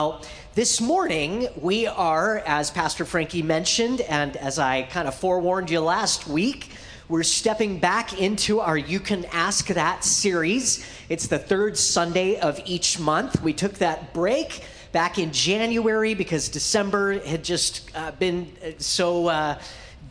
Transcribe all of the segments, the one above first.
Well, this morning we are, as Pastor Frankie mentioned, and as I kind of forewarned you last week, we're stepping back into our You Can Ask That series. It's the third Sunday of each month. We took that break back in January because December had just uh, been uh, so uh,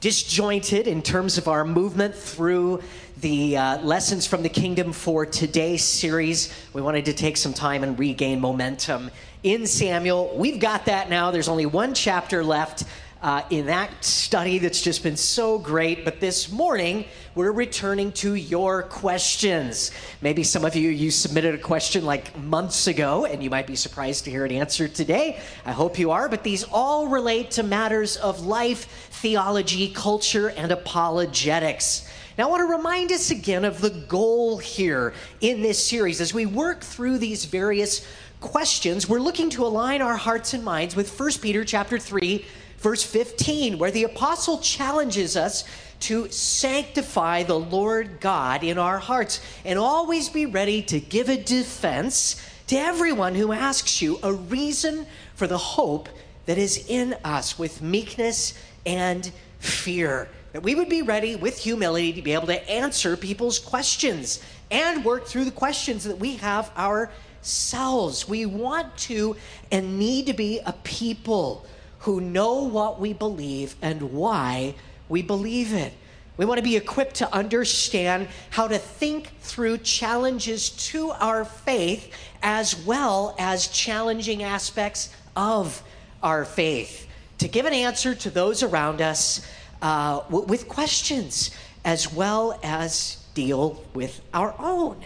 disjointed in terms of our movement through the uh, lessons from the kingdom for today's series. We wanted to take some time and regain momentum in Samuel. We've got that now. There's only one chapter left uh, in that study that's just been so great. But this morning, we're returning to your questions. Maybe some of you, you submitted a question like months ago, and you might be surprised to hear it answered today. I hope you are. But these all relate to matters of life, theology, culture, and apologetics. Now, I want to remind us again of the goal here in this series as we work through these various questions, we're looking to align our hearts and minds with 1 Peter chapter 3, verse 15, where the apostle challenges us to sanctify the Lord God in our hearts and always be ready to give a defense to everyone who asks you a reason for the hope that is in us with meekness and fear. That we would be ready with humility to be able to answer people's questions and work through the questions that we have our selves. We want to and need to be a people who know what we believe and why we believe it. We want to be equipped to understand how to think through challenges to our faith as well as challenging aspects of our faith. To give an answer to those around us uh, w- with questions as well as deal with our own.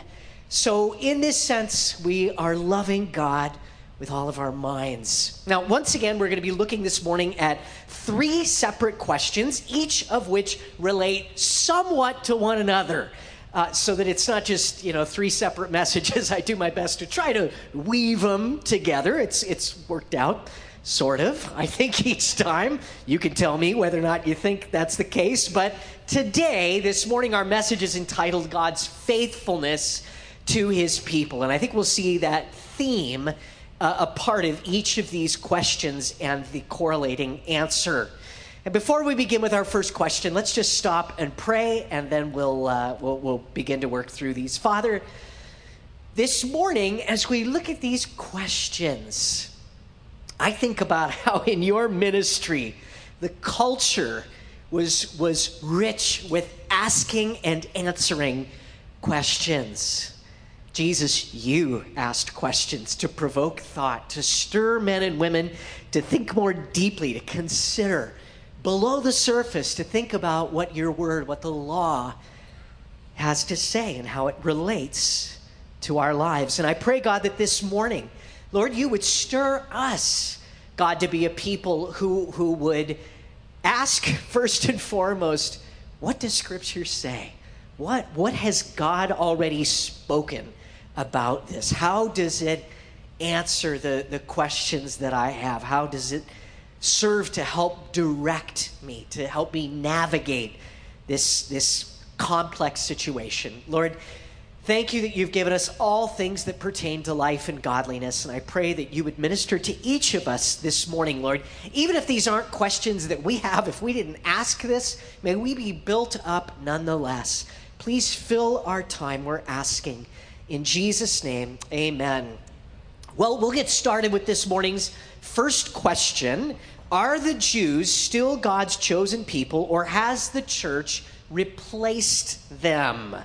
So, in this sense, we are loving God with all of our minds. Now, once again, we're going to be looking this morning at three separate questions, each of which relate somewhat to one another. Uh, so that it's not just you know three separate messages. I do my best to try to weave them together. It's it's worked out, sort of. I think each time you can tell me whether or not you think that's the case. But today, this morning, our message is entitled "God's Faithfulness." To his people. And I think we'll see that theme uh, a part of each of these questions and the correlating answer. And before we begin with our first question, let's just stop and pray, and then we'll, uh, we'll, we'll begin to work through these. Father, this morning, as we look at these questions, I think about how in your ministry, the culture was, was rich with asking and answering questions. Jesus, you asked questions to provoke thought, to stir men and women to think more deeply, to consider below the surface, to think about what your word, what the law has to say, and how it relates to our lives. And I pray, God, that this morning, Lord, you would stir us, God, to be a people who, who would ask first and foremost, what does Scripture say? What, what has God already spoken? About this? How does it answer the, the questions that I have? How does it serve to help direct me, to help me navigate this, this complex situation? Lord, Thank you that you've given us all things that pertain to life and godliness. And I pray that you would minister to each of us this morning, Lord. Even if these aren't questions that we have, if we didn't ask this, may we be built up nonetheless. Please fill our time. We're asking. In Jesus' name, amen. Well, we'll get started with this morning's first question Are the Jews still God's chosen people, or has the church replaced them?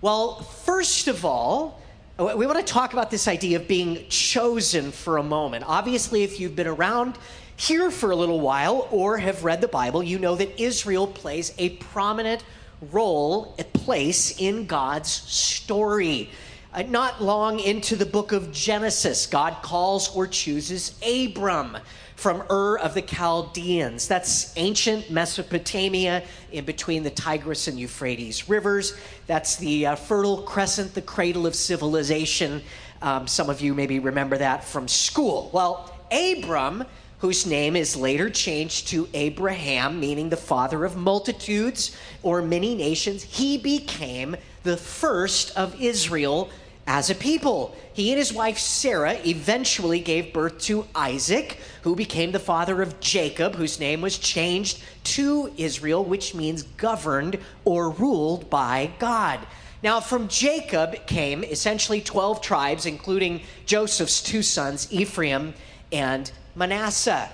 Well, first of all, we want to talk about this idea of being chosen for a moment. Obviously, if you've been around here for a little while or have read the Bible, you know that Israel plays a prominent role, a place in God's story. Uh, not long into the book of Genesis, God calls or chooses Abram from Ur of the Chaldeans. That's ancient Mesopotamia in between the Tigris and Euphrates rivers. That's the uh, Fertile Crescent, the cradle of civilization. Um, some of you maybe remember that from school. Well, Abram whose name is later changed to Abraham, meaning the father of multitudes or many nations, he became the first of Israel as a people. He and his wife Sarah eventually gave birth to Isaac, who became the father of Jacob, whose name was changed to Israel, which means governed or ruled by God. Now, from Jacob came essentially 12 tribes, including Joseph's two sons, Ephraim and Manasseh.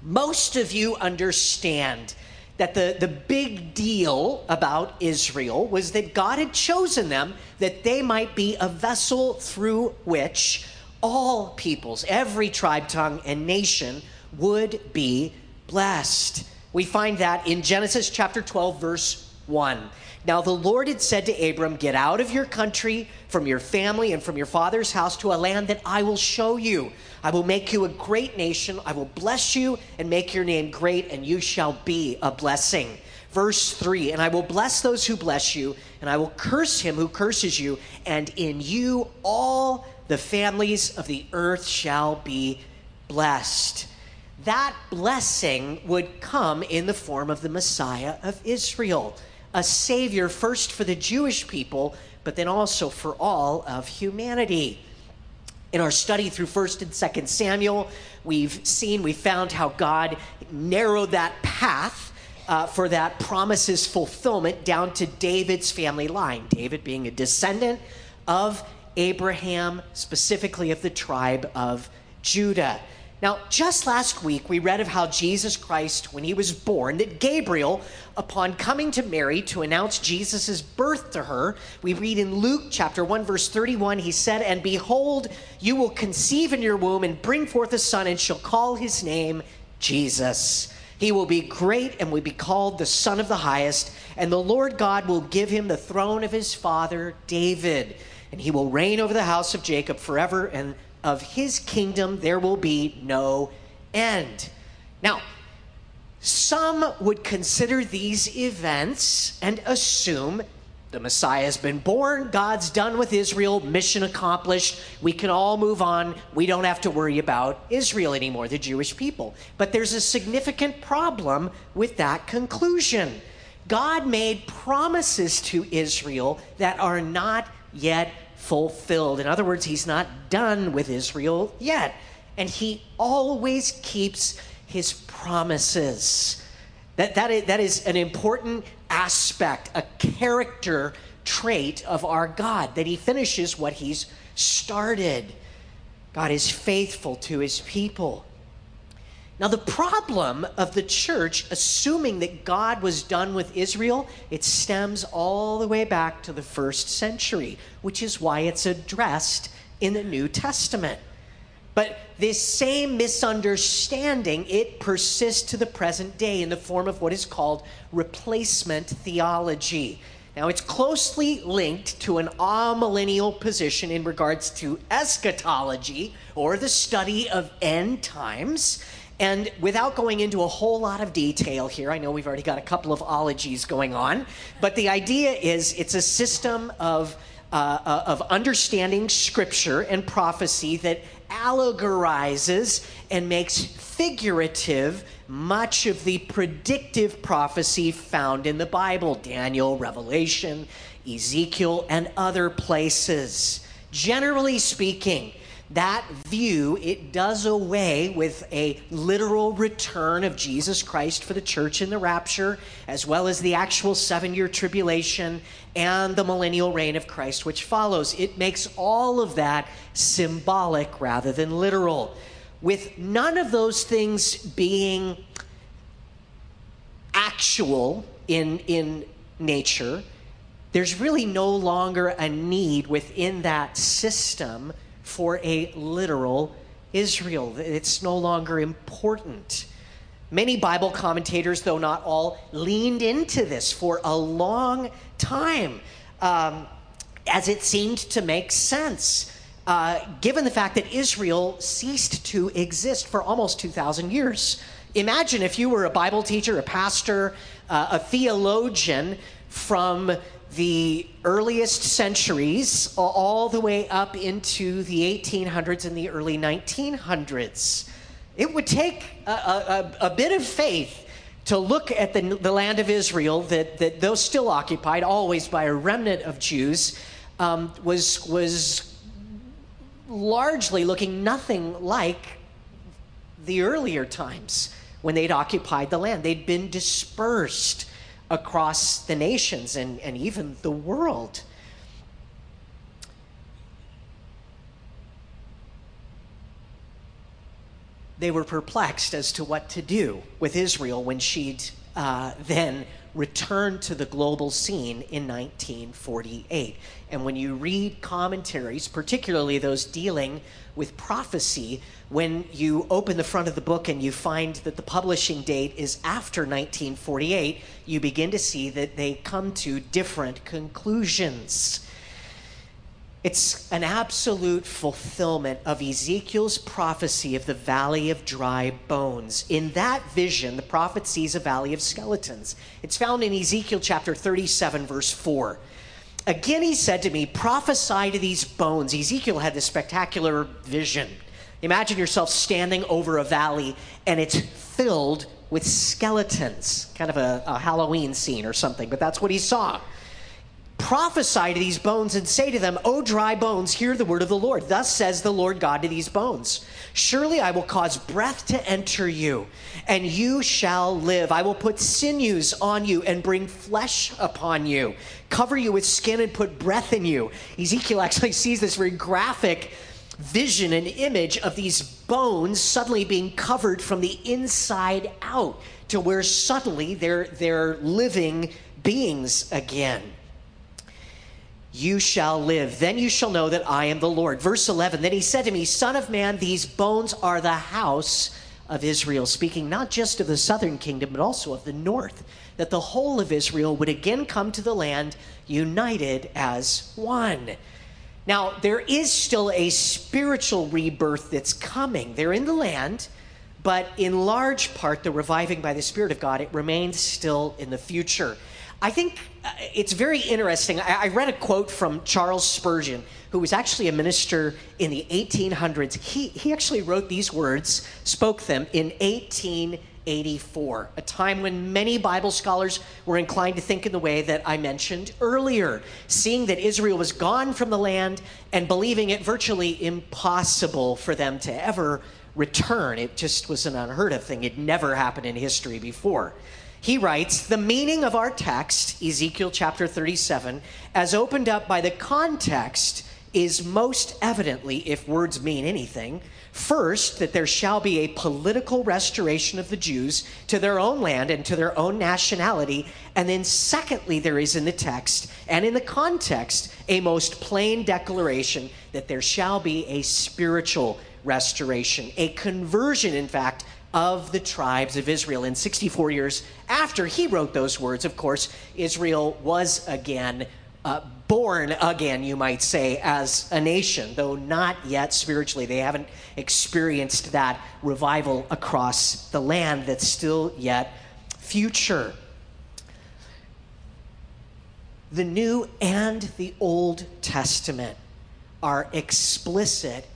Most of you understand that the, the big deal about Israel was that God had chosen them that they might be a vessel through which all peoples, every tribe, tongue, and nation would be blessed. We find that in Genesis chapter 12, verse 1. Now the Lord had said to Abram, Get out of your country, from your family, and from your father's house to a land that I will show you. I will make you a great nation. I will bless you and make your name great, and you shall be a blessing. Verse 3 And I will bless those who bless you, and I will curse him who curses you, and in you all the families of the earth shall be blessed. That blessing would come in the form of the Messiah of Israel, a Savior first for the Jewish people, but then also for all of humanity. In our study through 1st and 2nd Samuel, we've seen, we found how God narrowed that path uh, for that promise's fulfillment down to David's family line. David being a descendant of Abraham, specifically of the tribe of Judah. Now, just last week, we read of how Jesus Christ, when he was born, that Gabriel, upon coming to Mary to announce Jesus' birth to her, we read in Luke chapter 1, verse 31, he said, And behold, you will conceive in your womb and bring forth a son, and shall call his name Jesus. He will be great and will be called the Son of the Highest, and the Lord God will give him the throne of his father David, and he will reign over the house of Jacob forever, and of his kingdom there will be no end. Now, some would consider these events and assume the Messiah has been born, God's done with Israel, mission accomplished. We can all move on. We don't have to worry about Israel anymore, the Jewish people. But there's a significant problem with that conclusion. God made promises to Israel that are not yet fulfilled. In other words, he's not done with Israel yet. And he always keeps his promises. That, that, is, that is an important aspect, a character trait of our God, that he finishes what he's started. God is faithful to his people. Now, the problem of the church assuming that God was done with Israel, it stems all the way back to the first century, which is why it's addressed in the New Testament. But this same misunderstanding, it persists to the present day in the form of what is called replacement theology. Now, it's closely linked to an amillennial position in regards to eschatology, or the study of end times. And without going into a whole lot of detail here, I know we've already got a couple of ologies going on, but the idea is it's a system of, uh, uh, of understanding scripture and prophecy that allegorizes and makes figurative much of the predictive prophecy found in the Bible Daniel, Revelation, Ezekiel, and other places. Generally speaking, that view it does away with a literal return of jesus christ for the church in the rapture as well as the actual seven year tribulation and the millennial reign of christ which follows. It makes all of that symbolic rather than literal. With none of those things being actual in in nature there's really no longer a need within that system for a literal Israel. It's no longer important. Many Bible commentators, though not all, leaned into this for a long time um, as it seemed to make sense, uh, given the fact that Israel ceased to exist for almost 2,000 years. Imagine if you were a Bible teacher, a pastor, uh, a theologian from the earliest centuries all the way up into the 1800s and the early 1900s. It would take a, a, a bit of faith to look at the, the land of Israel, that, that though still occupied always by a remnant of Jews, um, was, was largely looking nothing like the earlier times when they'd occupied the land. They'd been dispersed across the nations and, and even the world. They were perplexed as to what to do with Israel when she'd uh, then returned to the global scene in 1948. And when you read commentaries, particularly those dealing with prophecy, when you open the front of the book and you find that the publishing date is after 1948, you begin to see that they come to different conclusions. It's an absolute fulfillment of Ezekiel's prophecy of the valley of dry bones. In that vision, the prophet sees a valley of skeletons. It's found in Ezekiel chapter 37, verse 4. Again, he said to me, Prophesy to these bones. Ezekiel had this spectacular vision. Imagine yourself standing over a valley and it's filled with skeletons, kind of a, a Halloween scene or something, but that's what he saw prophesy to these bones and say to them, O dry bones, hear the word of the Lord. Thus says the Lord God to these bones Surely I will cause breath to enter you, and you shall live. I will put sinews on you and bring flesh upon you, cover you with skin and put breath in you. Ezekiel actually sees this very graphic vision and image of these bones suddenly being covered from the inside out to where suddenly they're, they're living beings again you shall live. Then you shall know that I am the Lord. Verse 11 Then he said to me, Son of man, these bones are the house of Israel, speaking not just of the southern kingdom, but also of the north, that the whole of Israel would again come to the land united as one. Now, there is still a spiritual rebirth that's coming. They're in the land, but in large part, the reviving by the Spirit of God, it remains still in the future. I think uh, it's very interesting. I, I, read a quote from Charles Spurgeon, who was actually a minister in the 1800s. He, he actually wrote these words, spoke them in 1884, a time when many Bible scholars were inclined to think in the way that I mentioned earlier, seeing that Israel was gone from the land and believing it virtually impossible for them to ever return. It just was an unheard of thing. It never happened in history before he writes The meaning of our text, Ezekiel chapter 37, as opened up by the context, is most evidently, if words mean anything, first, that there shall be a political restoration of the Jews to their own land and to their own nationality. And then, secondly, there is in the text and in the context a most plain declaration that there shall be a spiritual restoration, a conversion, in fact, of the tribes of Israel. In 64 years after he wrote those words, of course, Israel was again uh, born again, you might say, as a nation, though not yet spiritually. They haven't experienced that revival across the land that's still yet future. The New and the Old Testament are explicit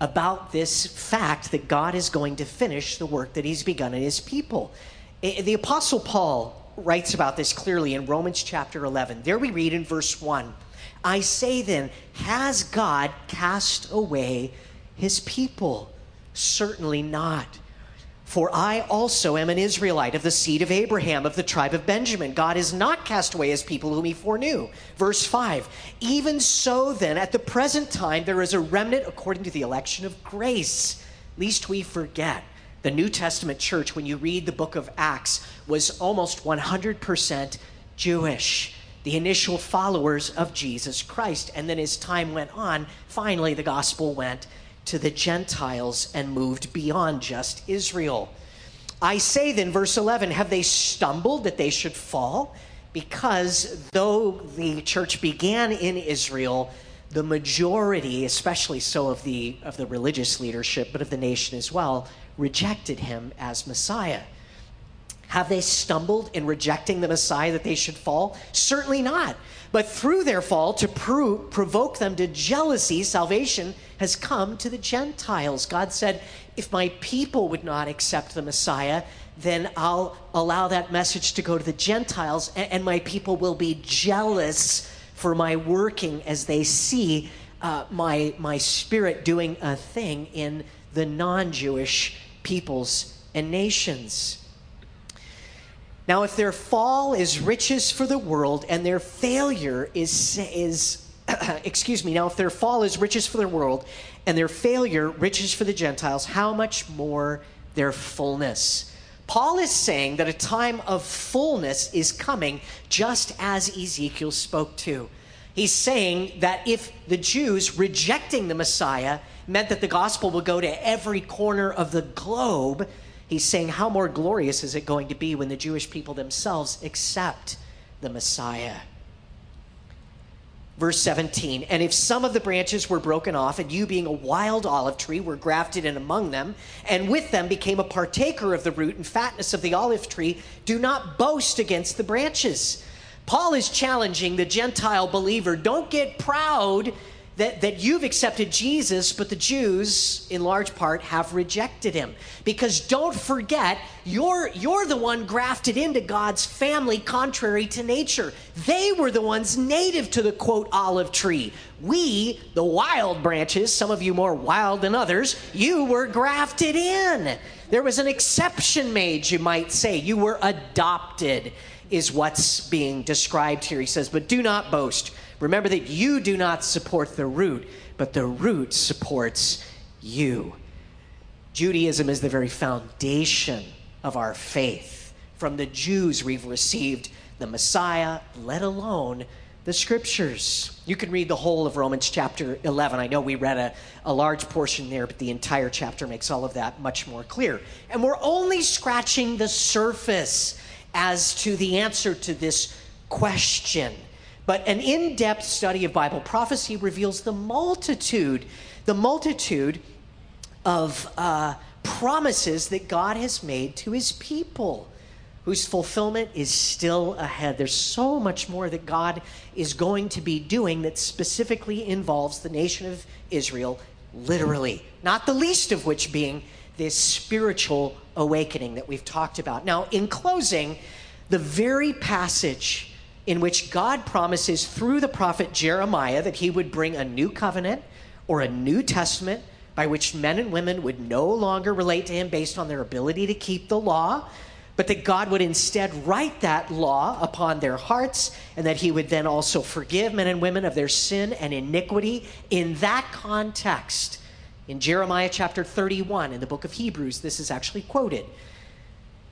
about this fact that God is going to finish the work that he's begun in his people. The Apostle Paul writes about this clearly in Romans chapter 11. There we read in verse 1 I say then, has God cast away his people? Certainly not. For I also am an Israelite of the seed of Abraham, of the tribe of Benjamin. God has not cast away his people whom he foreknew. Verse 5 Even so, then, at the present time, there is a remnant according to the election of grace, lest we forget. The New Testament church, when you read the book of Acts, was almost 100% Jewish, the initial followers of Jesus Christ. And then as time went on, finally the gospel went to the Gentiles and moved beyond just Israel. I say then, verse 11, have they stumbled that they should fall? Because though the church began in Israel, the majority, especially so of the, of the religious leadership, but of the nation as well, rejected him as Messiah. Have they stumbled in rejecting the Messiah that they should fall? Certainly not. But through their fall, to provoke them to jealousy, salvation has come to the Gentiles. God said, if my people would not accept the Messiah, then I'll allow that message to go to the Gentiles, and, and my people will be jealous for my working as they see uh, my, my spirit doing a thing in the non Jewish peoples and nations. Now, if their fall is riches for the world and their failure is, is excuse me, now if their fall is riches for the world and their failure riches for the Gentiles, how much more their fullness? Paul is saying that a time of fullness is coming, just as Ezekiel spoke to. He's saying that if the Jews rejecting the Messiah meant that the gospel would go to every corner of the globe, he's saying, how more glorious is it going to be when the Jewish people themselves accept the Messiah? Verse 17, and if some of the branches were broken off, and you being a wild olive tree were grafted in among them, and with them became a partaker of the root and fatness of the olive tree, do not boast against the branches. Paul is challenging the Gentile believer don't get proud that, that you've accepted Jesus, but the Jews, in large part, have rejected him. Because don't forget, you're, you're the one grafted into God's family contrary to nature. They were the ones native to the quote olive tree. We, the wild branches, some of you more wild than others, you were grafted in. There was an exception made, you might say. You were adopted, is what's being described here. He says, But do not boast Remember that you do not support the root, but the root supports you. Judaism is the very foundation of our faith. From the Jews, we've received the Messiah, let alone the scriptures. You can read the whole of Romans chapter 11. I know we read a, a large portion there, but the entire chapter makes all of that much more clear. And we're only scratching the surface as to the answer to this question but an in depth study of Bible prophecy reveals the multitude, the multitude of uh, promises that God has made to his people, whose fulfillment is still ahead. There's so much more that God is going to be doing that specifically involves the nation of Israel, literally, not the least of which being this spiritual awakening that we've talked about. Now, in closing, the very passage in which God promises through the prophet Jeremiah that he would bring a new covenant or a new testament by which men and women would no longer relate to him based on their ability to keep the law, but that God would instead write that law upon their hearts and that he would then also forgive men and women of their sin and iniquity. In that context, in Jeremiah chapter 31, in the book of Hebrews, this is actually quoted.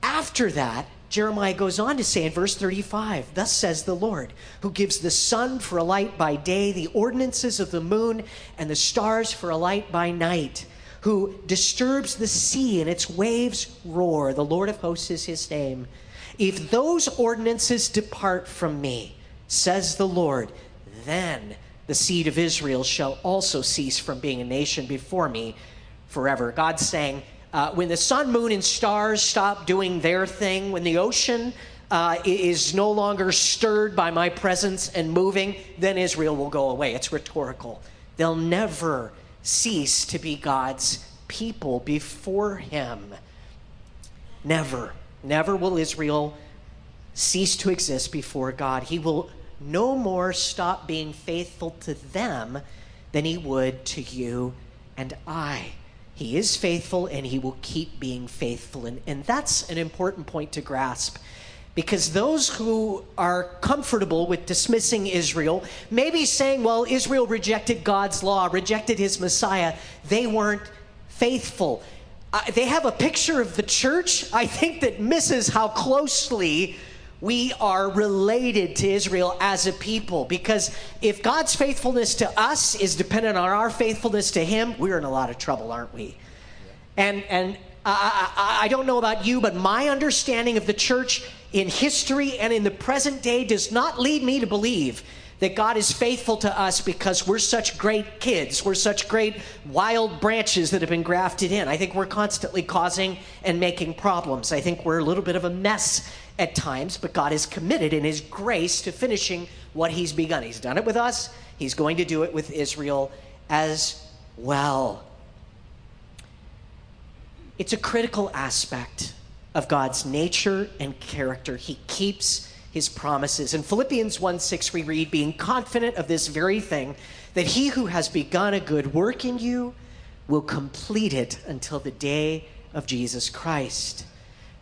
After that, Jeremiah goes on to say in verse 35 Thus says the Lord, who gives the sun for a light by day, the ordinances of the moon, and the stars for a light by night, who disturbs the sea and its waves roar. The Lord of hosts is his name. If those ordinances depart from me, says the Lord, then the seed of Israel shall also cease from being a nation before me forever. God's saying, uh, when the sun, moon, and stars stop doing their thing, when the ocean uh, is no longer stirred by my presence and moving, then Israel will go away. It's rhetorical. They'll never cease to be God's people before Him. Never. Never will Israel cease to exist before God. He will no more stop being faithful to them than He would to you and I. He is faithful and he will keep being faithful. And, and that's an important point to grasp because those who are comfortable with dismissing Israel, maybe saying, well, Israel rejected God's law, rejected his Messiah, they weren't faithful. Uh, they have a picture of the church, I think, that misses how closely we are related to Israel as a people. Because if God's faithfulness to us is dependent on our faithfulness to Him, we're in a lot of trouble, aren't we? And, and I, I, I don't know about you, but my understanding of the church in history and in the present day does not lead me to believe that God is faithful to us because we're such great kids. We're such great wild branches that have been grafted in. I think we're constantly causing and making problems. I think we're a little bit of a mess at times, but God is committed in His grace to finishing what He's begun. He's done it with us, He's going to do it with Israel as well. It's a critical aspect of God's nature and character. He keeps his promises. In Philippians 1 6, we read, being confident of this very thing, that he who has begun a good work in you will complete it until the day of Jesus Christ.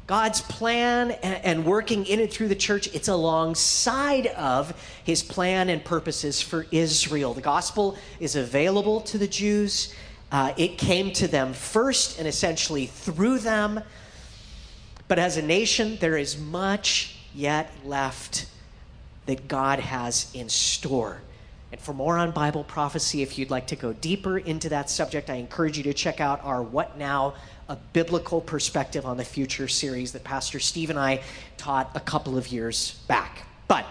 God's plan and working in and through the church, it's alongside of his plan and purposes for Israel. The gospel is available to the Jews. Uh, it came to them first and essentially through them. But as a nation, there is much yet left that God has in store. And for more on Bible prophecy, if you'd like to go deeper into that subject, I encourage you to check out our What Now? A Biblical Perspective on the Future series that Pastor Steve and I taught a couple of years back. But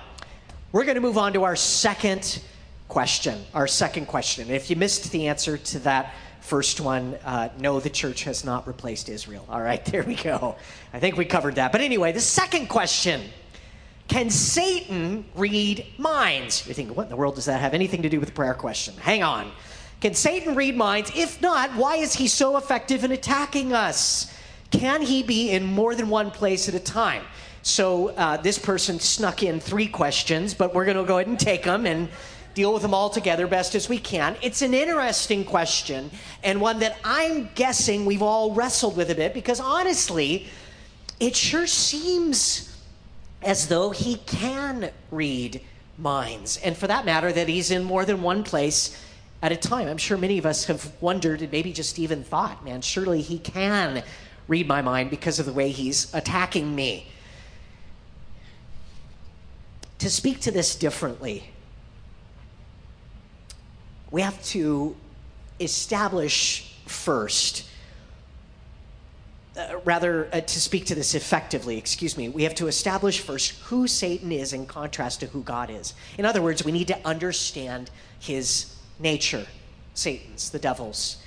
we're going to move on to our second question. Our second question. If you missed the answer to that first one, uh, no, the church has not replaced Israel. All right, there we go. I think we covered that. But anyway, the second question can Satan read minds? You're thinking, what in the world does that have anything to do with the prayer question? Hang on. Can Satan read minds? If not, why is he so effective in attacking us? Can he be in more than one place at a time? So uh, this person snuck in three questions, but we're going to go ahead and take them and deal with them all together best as we can. It's an interesting question and one that I'm guessing we've all wrestled with a bit because honestly, it sure seems as though he can read minds. And for that matter, that he's in more than one place at a time. I'm sure many of us have wondered and maybe just even thought, man, surely he can read my mind because of the way he's attacking me. To speak to this differently, we have to establish first uh, rather, uh, to speak to this effectively, excuse me, we have to establish first who Satan is in contrast to who God is. In other words, we need to understand his nature, Satan's, the devil's.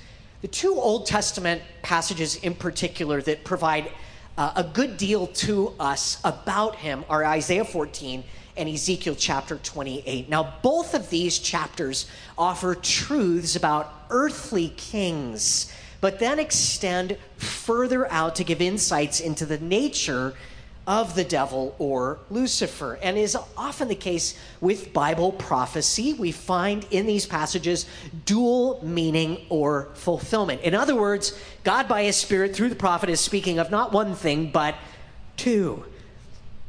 The two Old Testament passages in particular that provide uh, a good deal to us about him are Isaiah 14 and Ezekiel chapter 28. Now, both of these chapters offer truths about earthly kings but then extend further out to give insights into the nature of the devil or Lucifer. And is often the case with Bible prophecy. We find in these passages dual meaning or fulfillment. In other words, God by his Spirit through the prophet is speaking of not one thing, but two.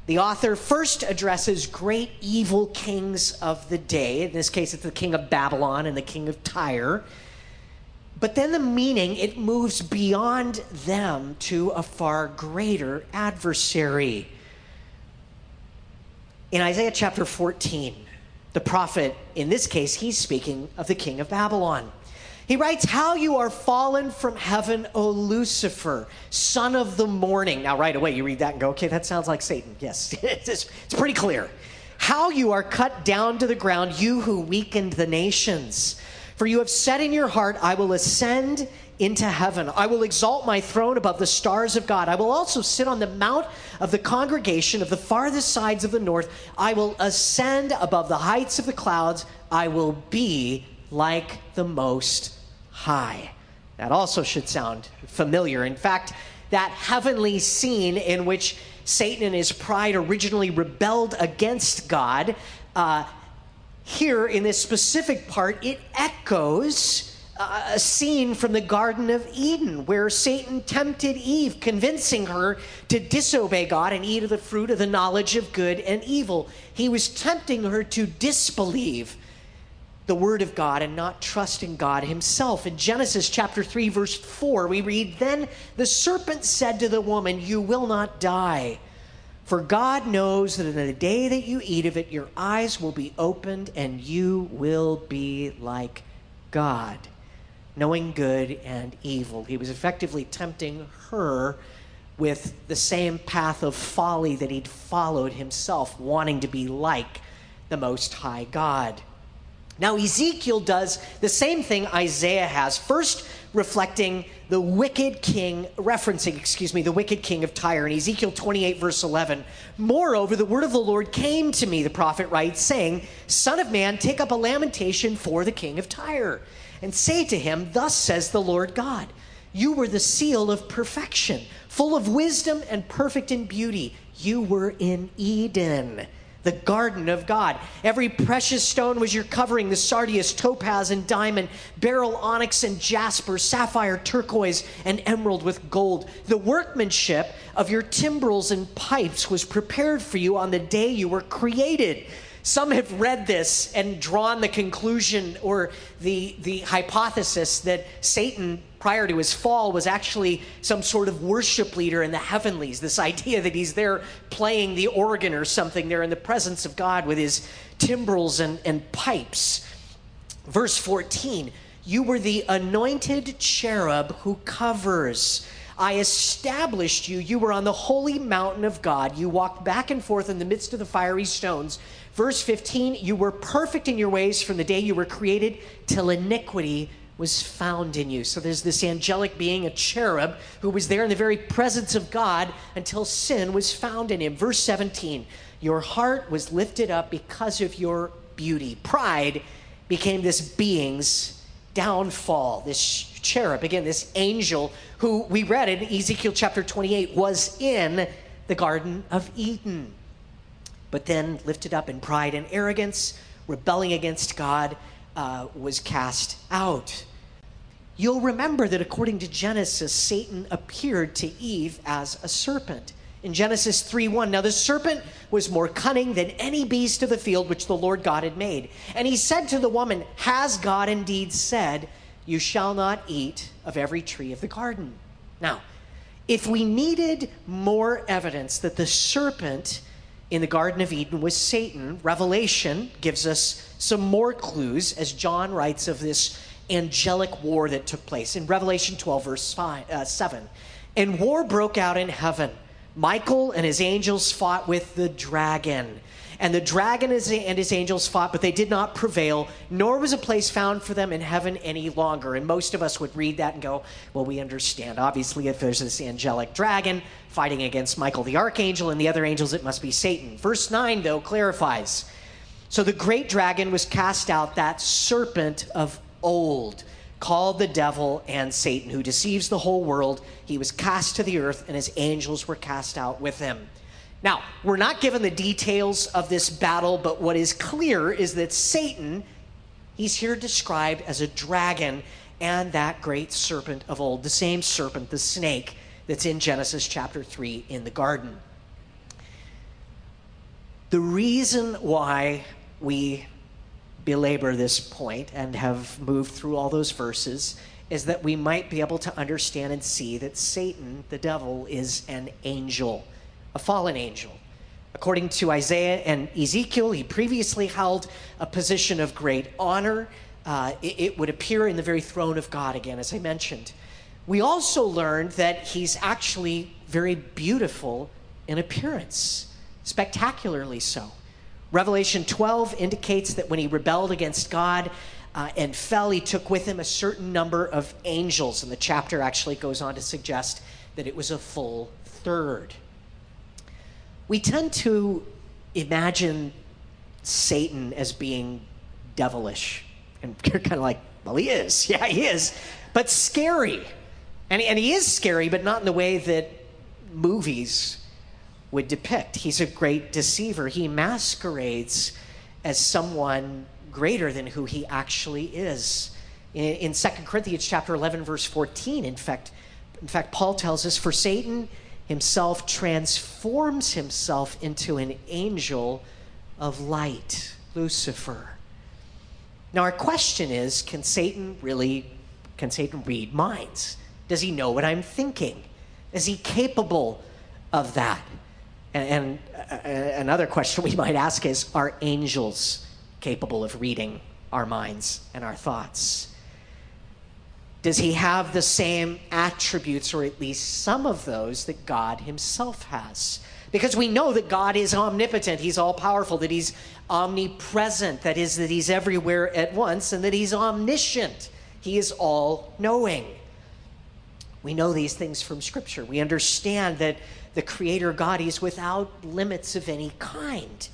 The author first addresses great evil kings of the day. In this case, it's the king of Babylon and the king of Tyre. But then the meaning, it moves beyond them to a far greater adversary. In Isaiah chapter 14, the prophet, in this case, he's speaking of the king of Babylon. He writes, How you are fallen from heaven, O Lucifer, son of the morning. Now, right away, you read that and go, Okay, that sounds like Satan. Yes, it's, it's pretty clear. How you are cut down to the ground, you who weakened the nations. For you have said in your heart, I will ascend into heaven. I will exalt my throne above the stars of God. I will also sit on the mount of the congregation of the farthest sides of the north. I will ascend above the heights of the clouds. I will be like the Most High. That also should sound familiar. In fact, that heavenly scene in which Satan and his pride originally rebelled against God. Uh, here in this specific part, it echoes uh, a scene from the Garden of Eden where Satan tempted Eve, convincing her to disobey God and eat of the fruit of the knowledge of good and evil. He was tempting her to disbelieve the word of God and not trust in God himself. In Genesis chapter 3 verse 4, we read, "Then the serpent said to the woman, you will not die." For God knows that in the day that you eat of it, your eyes will be opened and you will be like God, knowing good and evil. He was effectively tempting her with the same path of folly that he'd followed himself, wanting to be like the Most High God. Now, Ezekiel does the same thing Isaiah has. First, reflecting the wicked king, referencing, excuse me, the wicked king of Tyre in Ezekiel 28, verse 11. Moreover, the word of the Lord came to me, the prophet writes, saying, Son of man, take up a lamentation for the king of Tyre, and say to him, Thus says the Lord God, You were the seal of perfection, full of wisdom and perfect in beauty. you were in Eden the garden of God. Every precious stone was your covering the sardius, topaz, and diamond, beryl, onyx, and jasper, sapphire, turquoise, and emerald with gold. The workmanship of your timbrels and pipes was prepared for you on the day you were created. Some have read this and drawn the conclusion or the, the hypothesis that Satan prior to his fall was actually some sort of worship leader in the heavenlies. This idea that he's there playing the organ or something there in the presence of God with his timbrels and, and pipes. Verse 14 You were the anointed cherub who covers. I established you. You were on the holy mountain of God. You walked back and forth in the midst of the fiery stones. Verse 15, you were perfect in your ways from the day you were created till iniquity was found in you. So there's this angelic being, a cherub, who was there in the very presence of God until sin was found in him. Verse 17 Your heart was lifted up because of your beauty. Pride became this being's downfall, this cherub, again, this angel who we read in Ezekiel chapter 28 was in the Garden of Eden, but then lifted up in pride and arrogance, rebelling against God, uh, was cast out. You'll remember that according to Genesis, Satan appeared to Eve as a serpent. In Genesis 3 1, now the serpent was more cunning than any beast of the field which the Lord God had made. And he said to the woman, Has God indeed said, You shall not eat of every tree of the garden? Now, if we needed more evidence that the serpent in the Garden of Eden was Satan, Revelation gives us some more clues as John writes of this angelic war that took place in Revelation 12, verse five, uh, 7. And war broke out in heaven. Michael and his angels fought with the dragon. And the dragon and his angels fought, but they did not prevail, nor was a place found for them in heaven any longer. And most of us would read that and go, well, we understand. Obviously, if there's this angelic dragon fighting against Michael the archangel and the other angels, it must be Satan. Verse 9, though, clarifies. So the great dragon was cast out, that serpent of old, called the devil and Satan, who deceives the whole world. He was cast to the earth, and his angels were cast out with him. Now, we're not given the details of this battle, but what is clear is that Satan, he's here described as a dragon and that great serpent of old, the same serpent, the snake, that's in Genesis chapter 3 in the garden. The reason why we belabor this point and have moved through all those verses is that we might be able to understand and see that Satan, the devil, is an angel, a fallen angel. According to Isaiah and Ezekiel, he previously held a position of great honor. Uh, it, it would appear in the very throne of God again, as I mentioned. We also learned that he's actually very beautiful in appearance, spectacularly so. Revelation 12 indicates that when he rebelled against God uh, and fell, he took with him a certain number of angels. And the chapter actually goes on to suggest that it was a full third. We tend to imagine Satan as being devilish. And you're kind of like, well, he is. Yeah, he is. But scary. And, and he is scary, but not in the way that movies would depict. He's a great deceiver. He masquerades as someone greater than who he actually is. In, in 2 Corinthians chapter 11 verse 14, in fact, in fact Paul tells us for Satan himself transforms himself into an angel of light, Lucifer. Now our question is, can Satan really can Satan read minds? Does he know what I'm thinking? Is he capable of that? And, and uh, another question we might ask is Are angels capable of reading our minds and our thoughts? Does he have the same attributes, or at least some of those, that God himself has? Because we know that God is omnipotent, he's all powerful, that he's omnipresent, that is, that he's everywhere at once, and that he's omniscient. He is all knowing. We know these things from Scripture. We understand that the Creator God is without limits of any kind.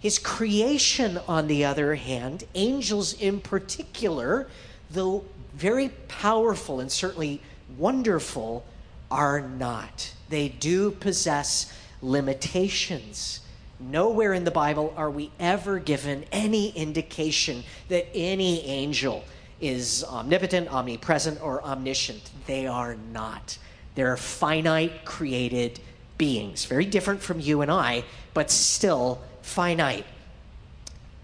His creation, on the other hand, angels in particular, though very powerful and certainly wonderful, are not. They do possess limitations. Nowhere in the Bible are we ever given any indication that any angel is omnipotent, omnipresent, or omniscient. They are not. They're finite, created beings, very different from you and I, but still finite.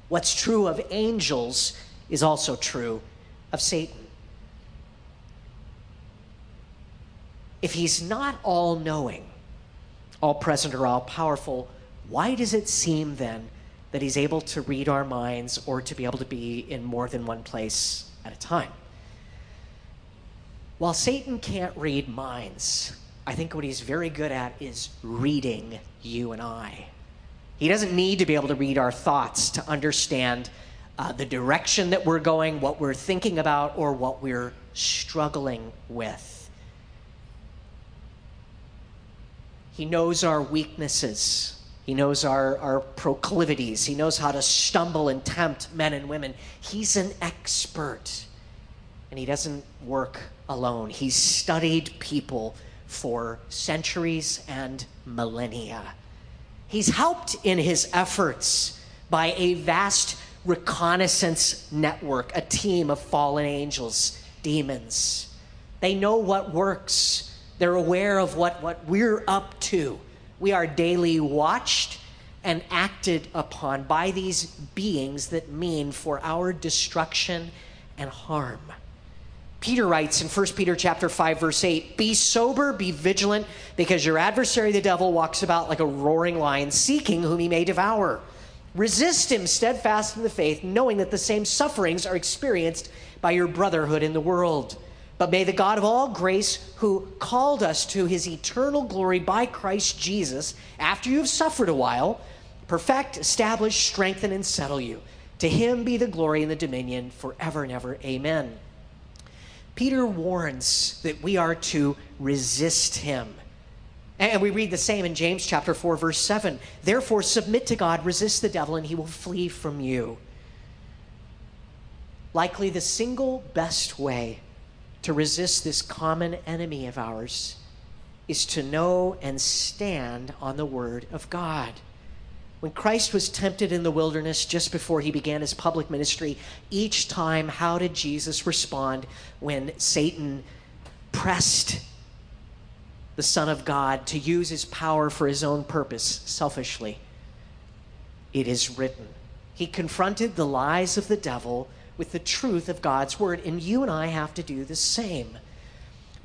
What's true of angels is also true of Satan. If he's not all knowing, all present, or all powerful, why does it seem then that he's able to read our minds or to be able to be in more than one place at a time? While Satan can't read minds, I think what he's very good at is reading you and I. He doesn't need to be able to read our thoughts to understand uh, the direction that we're going, what we're thinking about, or what we're struggling with. He knows our weaknesses. He knows our, our proclivities. He knows how to stumble and tempt men and women. He's an expert. And he doesn't work alone. He's studied people for centuries and millennia. He's helped in his efforts by a vast reconnaissance network, a team of fallen angels, demons. They know what works, they're aware of what, what we're up to. We are daily watched and acted upon by these beings that mean for our destruction and harm. Peter writes in 1 Peter chapter 5 verse 8, "Be sober, be vigilant, because your adversary the devil walks about like a roaring lion seeking whom he may devour. Resist him steadfast in the faith, knowing that the same sufferings are experienced by your brotherhood in the world." But may the God of all grace, who called us to his eternal glory by Christ Jesus, after you have suffered a while, perfect, establish, strengthen, and settle you. To him be the glory and the dominion forever and ever. Amen. Peter warns that we are to resist him. And we read the same in James chapter 4 verse 7. Therefore submit to God, resist the devil and he will flee from you. Likely the single best way to resist this common enemy of ours is to know and stand on the word of God. When Christ was tempted in the wilderness just before he began his public ministry, each time, how did Jesus respond when Satan pressed the Son of God to use his power for his own purpose selfishly? It is written. He confronted the lies of the devil with the truth of God's word, and you and I have to do the same.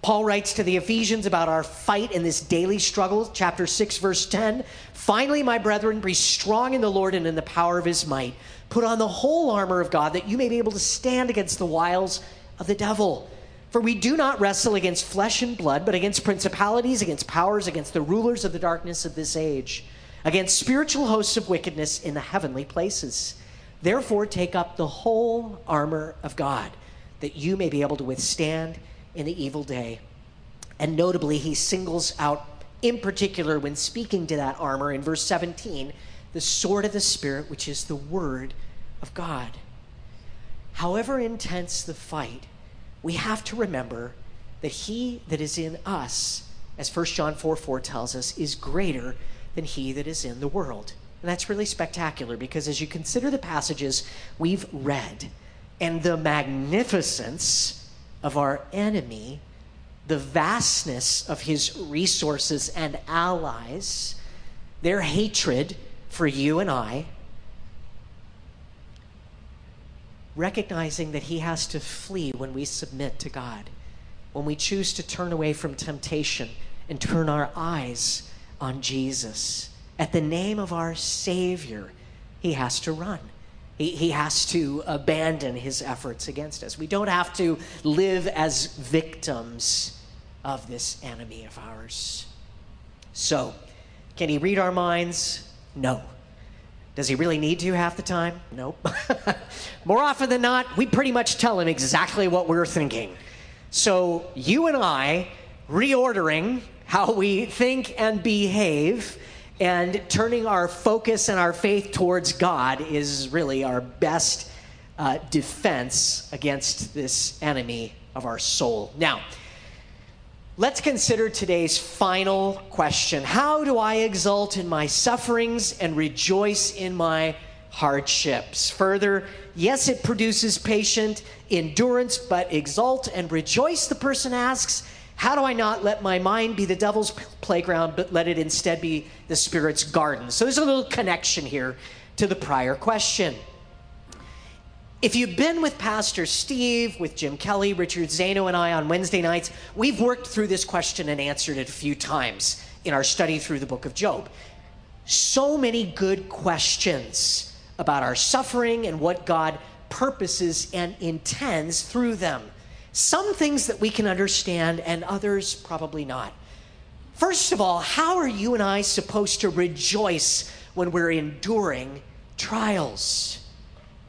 Paul writes to the Ephesians about our fight in this daily struggle, chapter 6, verse 10. Finally, my brethren, be strong in the Lord and in the power of his might. Put on the whole armor of God that you may be able to stand against the wiles of the devil. For we do not wrestle against flesh and blood, but against principalities, against powers, against the rulers of the darkness of this age, against spiritual hosts of wickedness in the heavenly places. Therefore, take up the whole armor of God, that you may be able to withstand in the evil day. And notably, he singles out, in particular, when speaking to that armor in verse 17, the sword of the Spirit, which is the word of God. However intense the fight, we have to remember that he that is in us, as 1 John 4 4 tells us, is greater than he that is in the world. And that's really spectacular because as you consider the passages we've read and the magnificence of our enemy, the vastness of his resources and allies, their hatred for you and I, recognizing that he has to flee when we submit to God, when we choose to turn away from temptation and turn our eyes on Jesus. At the name of our Savior, he has to run. He, he has to abandon his efforts against us. We don't have to live as victims of this enemy of ours. So, can he read our minds? No. Does he really need to half the time? Nope. More often than not, we pretty much tell him exactly what we're thinking. So, you and I reordering how we think and behave and turning our focus and our faith towards God is really our best uh, defense against this enemy of our soul. Now, Let's consider today's final question How do I exult in my sufferings and rejoice in my hardships? Further, yes, it produces patient endurance, but exult and rejoice, the person asks. How do I not let my mind be the devil's playground, but let it instead be the Spirit's garden? So there's a little connection here to the prior question. If you've been with Pastor Steve, with Jim Kelly, Richard Zano, and I on Wednesday nights, we've worked through this question and answered it a few times in our study through the book of Job. So many good questions about our suffering and what God purposes and intends through them. Some things that we can understand, and others probably not. First of all, how are you and I supposed to rejoice when we're enduring trials?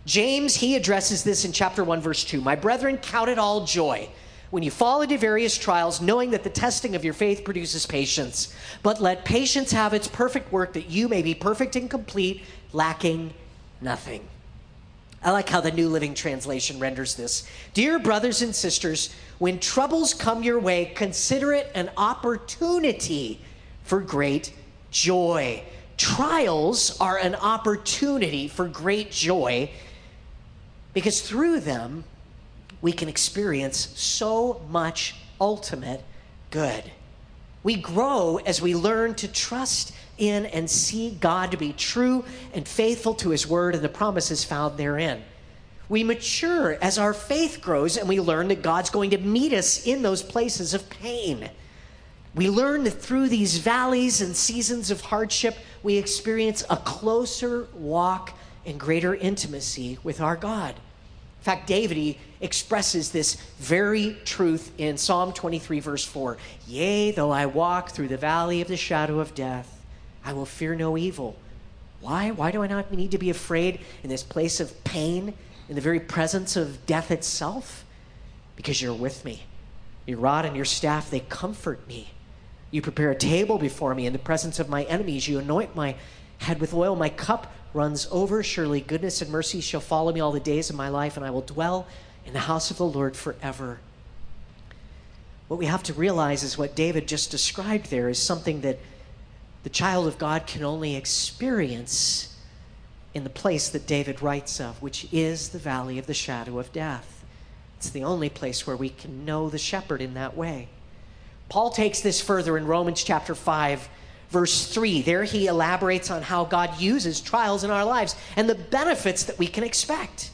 James, he addresses this in chapter 1, verse 2. My brethren, count it all joy when you fall into various trials, knowing that the testing of your faith produces patience. But let patience have its perfect work, that you may be perfect and complete, lacking nothing. I like how the New Living Translation renders this. Dear brothers and sisters, when troubles come your way, consider it an opportunity for great joy. Trials are an opportunity for great joy because through them, we can experience so much ultimate good. We grow as we learn to trust in and see God to be true and faithful to His word and the promises found therein. We mature as our faith grows and we learn that God's going to meet us in those places of pain. We learn that through these valleys and seasons of hardship, we experience a closer walk and greater intimacy with our God. In fact, David he expresses this very truth in Psalm 23, verse 4. Yea, though I walk through the valley of the shadow of death, I will fear no evil. Why? Why do I not need to be afraid in this place of pain, in the very presence of death itself? Because you're with me. Your rod and your staff, they comfort me. You prepare a table before me in the presence of my enemies. You anoint my head with oil. My cup runs over. Surely goodness and mercy shall follow me all the days of my life, and I will dwell in the house of the Lord forever. What we have to realize is what David just described there is something that the child of God can only experience in the place that David writes of, which is the valley of the shadow of death. It's the only place where we can know the shepherd in that way. Paul takes this further in Romans chapter 5 verse 3. There he elaborates on how God uses trials in our lives and the benefits that we can expect.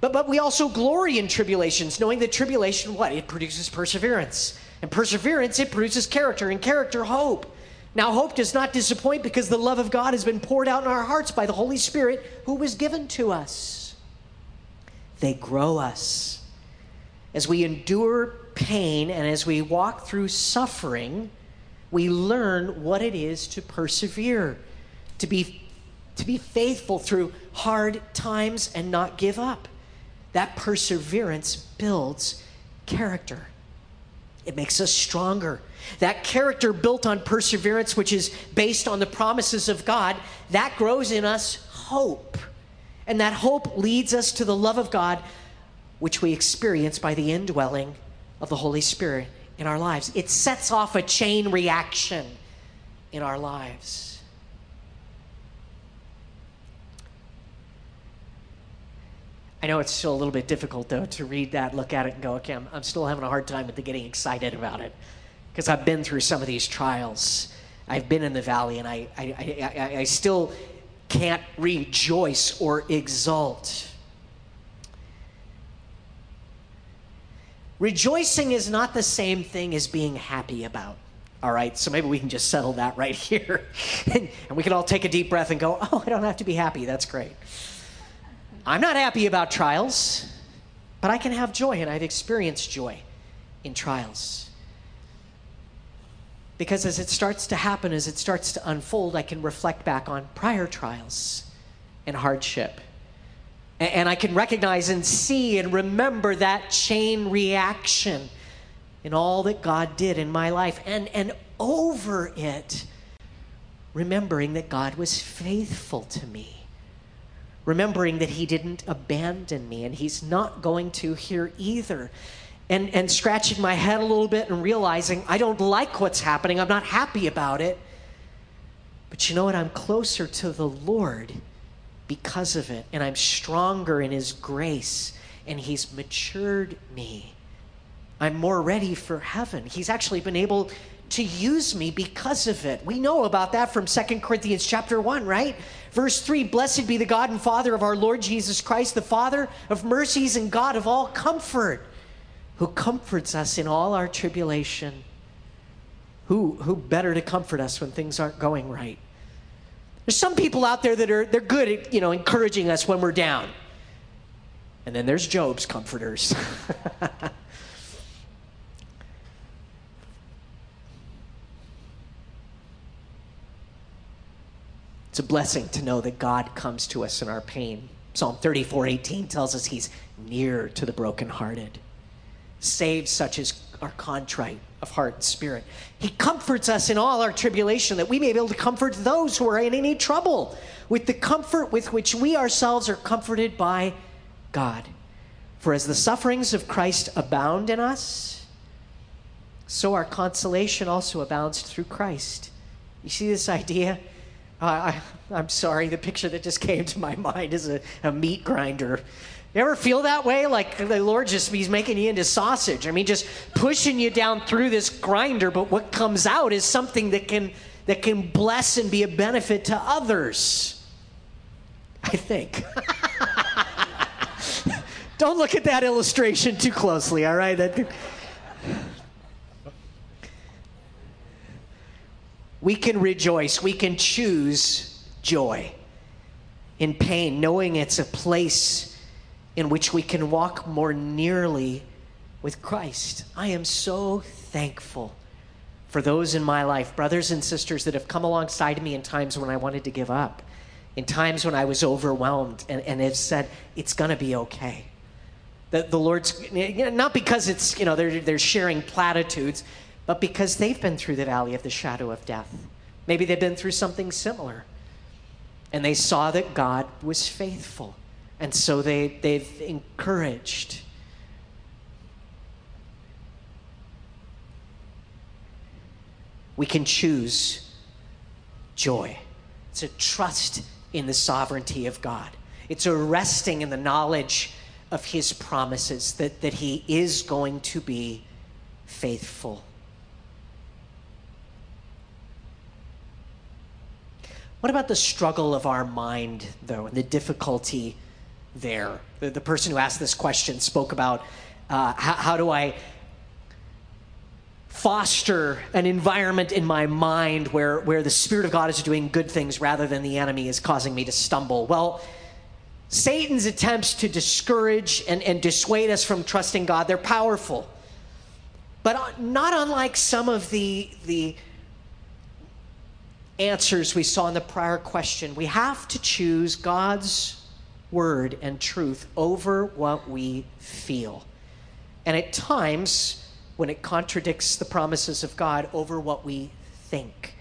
But, but we also glory in tribulations, knowing that tribulation, what? It produces perseverance. And perseverance, it produces character, and character, hope. Now, hope does not disappoint because the love of God has been poured out in our hearts by the Holy Spirit who was given to us. They grow us. As we endure pain and as we walk through suffering, we learn what it is to persevere, to be, to be faithful through hard times and not give up. That perseverance builds character. It makes us stronger. That character built on perseverance, which is based on the promises of God, that grows in us hope. And that hope leads us to the love of God, which we experience by the indwelling of the Holy Spirit in our lives. It sets off a chain reaction in our lives. I know it's still a little bit difficult, though, to read that, look at it, and go, okay, I'm, I'm still having a hard time with the getting excited about it because I've been through some of these trials. I've been in the valley, and I, I, I, I still can't rejoice or exult. Rejoicing is not the same thing as being happy about. All right, so maybe we can just settle that right here. and, and we can all take a deep breath and go, oh, I don't have to be happy. That's great. I'm not happy about trials, but I can have joy, and I've experienced joy in trials. Because as it starts to happen, as it starts to unfold, I can reflect back on prior trials and hardship and I can recognize and see and remember that chain reaction in all that God did in my life. And, and over it, remembering that God was faithful to me. Remembering that He didn't abandon me, and He's not going to here either. and, and scratching my head a little bit and realizing I don't like what's happening. I'm not happy about it. But you know what? I'm closer to the Lord because of it. And I'm stronger in His grace. And He's matured me. I'm more ready for heaven. He's actually been able to use me because of it. We know about that from Second Corinthians chapter 1, right? Verse 3 Blessed be the God and Father of our Lord Jesus Christ, the Father of mercies and God of all comfort, who comforts us in all our tribulation. Who, who better to comfort us when things aren't going right? There's some people out there that are they're good at, you know, encouraging us when we're down. And then there's Job's comforters. It's a blessing to know that God comes to us in our pain. Psalm 34 18 tells us he's near to the brokenhearted, saves such as are contrite of heart and spirit. He comforts us in all our tribulation that we may be able to comfort those who are in any trouble with the comfort with which we ourselves are comforted by God. For as the sufferings of Christ abound in us, so our consolation also abounds through Christ. You see this idea? Uh, I, am sorry, the picture that just came to my mind is a, a meat grinder. You ever feel that way? Like the Lord just, He's making you into sausage. I mean, just pushing you down through this grinder, but what comes out is something that can, that can bless and be a benefit to others. I think. Don't look at that illustration too closely, all right? That, we can rejoice, we can choose joy in pain, knowing it's a place in which we can walk more nearly with Christ. I am so thankful for those in my life, brothers and sisters that have come alongside me in times when I wanted to give up, in times when I was overwhelmed, and, and have said, It's going to be okay. The, the Lord's, not because it's, you know, they're, they're sharing platitudes, but because they've been through the valley of the shadow of death. Maybe they've been through something similar. And they saw that God was faithful. And so they, they've encouraged. We can choose joy. It's a trust in the sovereignty of God. It's a resting in the knowledge of his promises that, that he is going to be faithful. What about the struggle of our mind, though, and the difficulty there? The, the person who asked this question spoke about uh, how, how do I foster an environment in my mind where, where the Spirit of God is doing good things rather than the enemy is causing me to stumble? Well, Satan's attempts to discourage and, and dissuade us from trusting God, they're powerful. But not unlike some of the, the answers we saw in the prior question. We have to choose God's word and truth over what we feel. And at times, when it contradicts the promises of God, over what we think.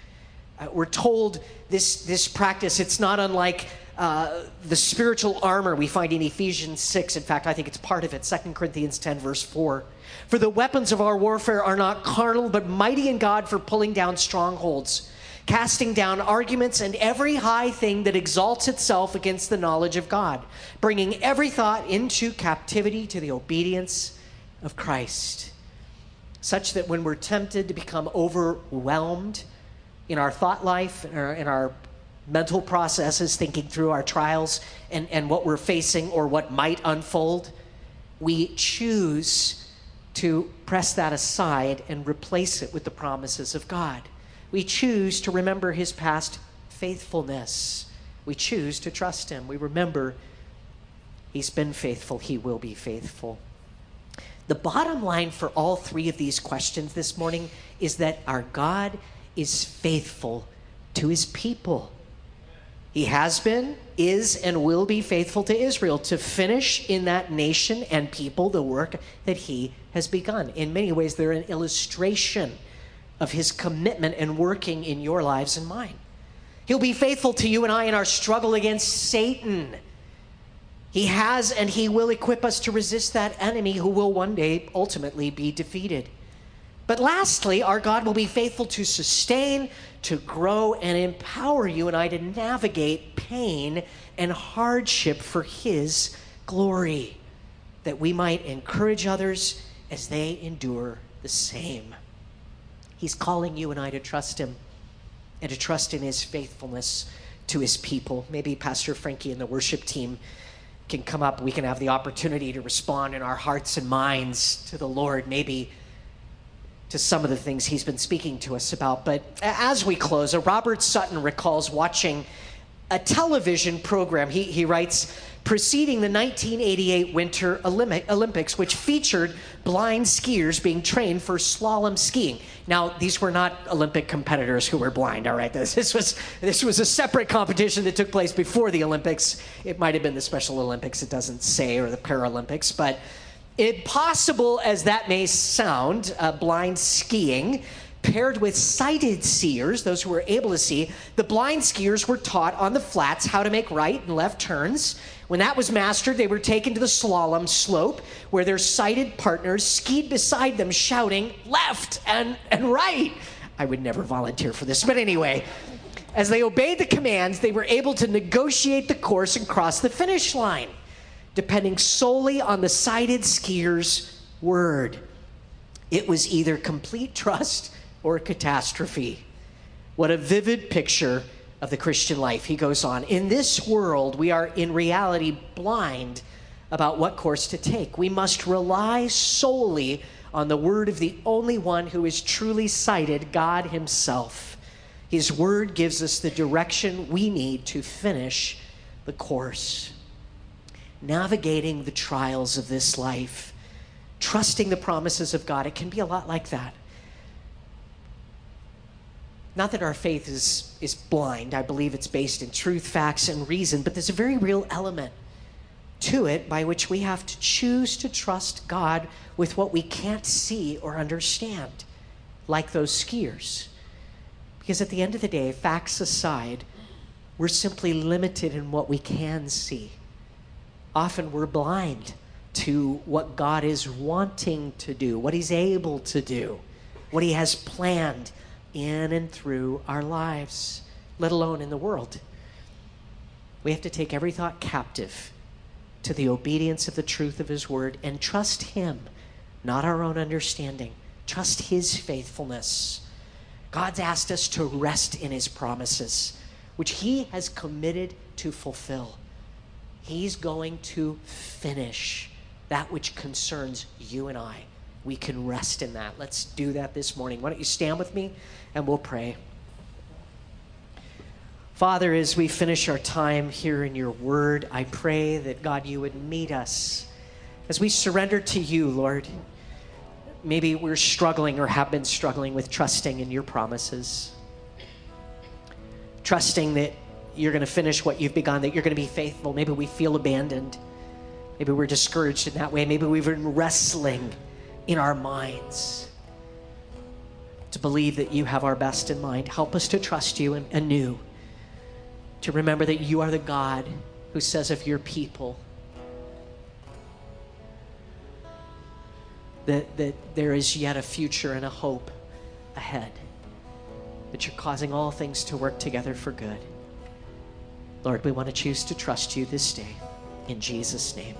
Uh, we're told this, this practice, it's not unlike uh, the spiritual armor we find in Ephesians 6. In fact, I think it's part of it, 2 Corinthians 10, verse 4. For the weapons of our warfare are not carnal, but mighty in God for pulling down strongholds casting down arguments and every high thing that exalts itself against the knowledge of God, bringing every thought into captivity to the obedience of Christ, such that when we're tempted to become overwhelmed in our thought life, our, in our mental processes, thinking through our trials and, and what we're facing or what might unfold, we choose to press that aside and replace it with the promises of God. We choose to remember his past faithfulness. We choose to trust him. We remember he's been faithful, he will be faithful. The bottom line for all three of these questions this morning is that our God is faithful to his people. He has been, is, and will be faithful to Israel to finish in that nation and people the work that he has begun. In many ways, they're an illustration of his commitment and working in your lives and mine. He'll be faithful to you and I in our struggle against Satan. He has and He will equip us to resist that enemy who will one day ultimately be defeated. But lastly, our God will be faithful to sustain, to grow, and empower you and I to navigate pain and hardship for His glory, that we might encourage others as they endure the same. He's calling you and I to trust Him and to trust in His faithfulness to His people. Maybe Pastor Frankie and the worship team can come up, we can have the opportunity to respond in our hearts and minds to the Lord, maybe to some of the things he's been speaking to us about. But as we close, Robert Sutton recalls watching a television program. He, he writes, preceding the 1988 Winter Olympics, which featured blind skiers being trained for slalom skiing. Now, these were not Olympic competitors who were blind, all right? This, this, was, this was a separate competition that took place before the Olympics. It might have been the Special Olympics, it doesn't say, or the Paralympics, but impossible as that may sound, uh, blind skiing paired with sighted skiers, those who were able to see, the blind skiers were taught on the flats how to make right and left turns. When that was mastered, they were taken to the slalom slope where their sighted partners skied beside them, shouting left and, and right. I would never volunteer for this, but anyway. As they obeyed the commands, they were able to negotiate the course and cross the finish line, depending solely on the sighted skier's word. It was either complete trust or catastrophe. What a vivid picture of the Christian life. He goes on In this world, we are in reality blind about what course to take. We must rely solely on the word of the only one who is truly sighted, God Himself. His word gives us the direction we need to finish the course. Navigating the trials of this life, trusting the promises of God, it can be a lot like that. Not that our faith is, is blind. I believe it's based in truth, facts, and reason, but there's a very real element to it by which we have to choose to trust God with what we can't see or understand, like those skiers. Because at the end of the day, facts aside, we're simply limited in what we can see. Often we're blind to what God is wanting to do, what He's able to do, what He has planned in and through our lives, let alone in the world. We have to take every thought captive to the obedience of the truth of His word and trust Him, not our own understanding. Trust His faithfulness. God's asked us to rest in His promises, which He has committed to fulfill. He's going to finish that which concerns you and I. We can rest in that. Let's do that this morning. Why don't you stand with me? and we'll pray. Father, as we finish our time here in your word, I pray that God, you would meet us as we surrender to you, Lord. Maybe we're struggling or have been struggling with trusting in your promises, trusting that you're going to finish what you've begun, that you're going to be faithful. Maybe we feel abandoned. Maybe we're discouraged in that way. Maybe we've been wrestling in our minds to believe that you have our best in mind. Help us to trust you anew, to remember that you are the God who says of your people that, that there is yet a future and a hope ahead, that you're causing all things to work together for good. Lord, we want to choose to trust you this day. In Jesus' name.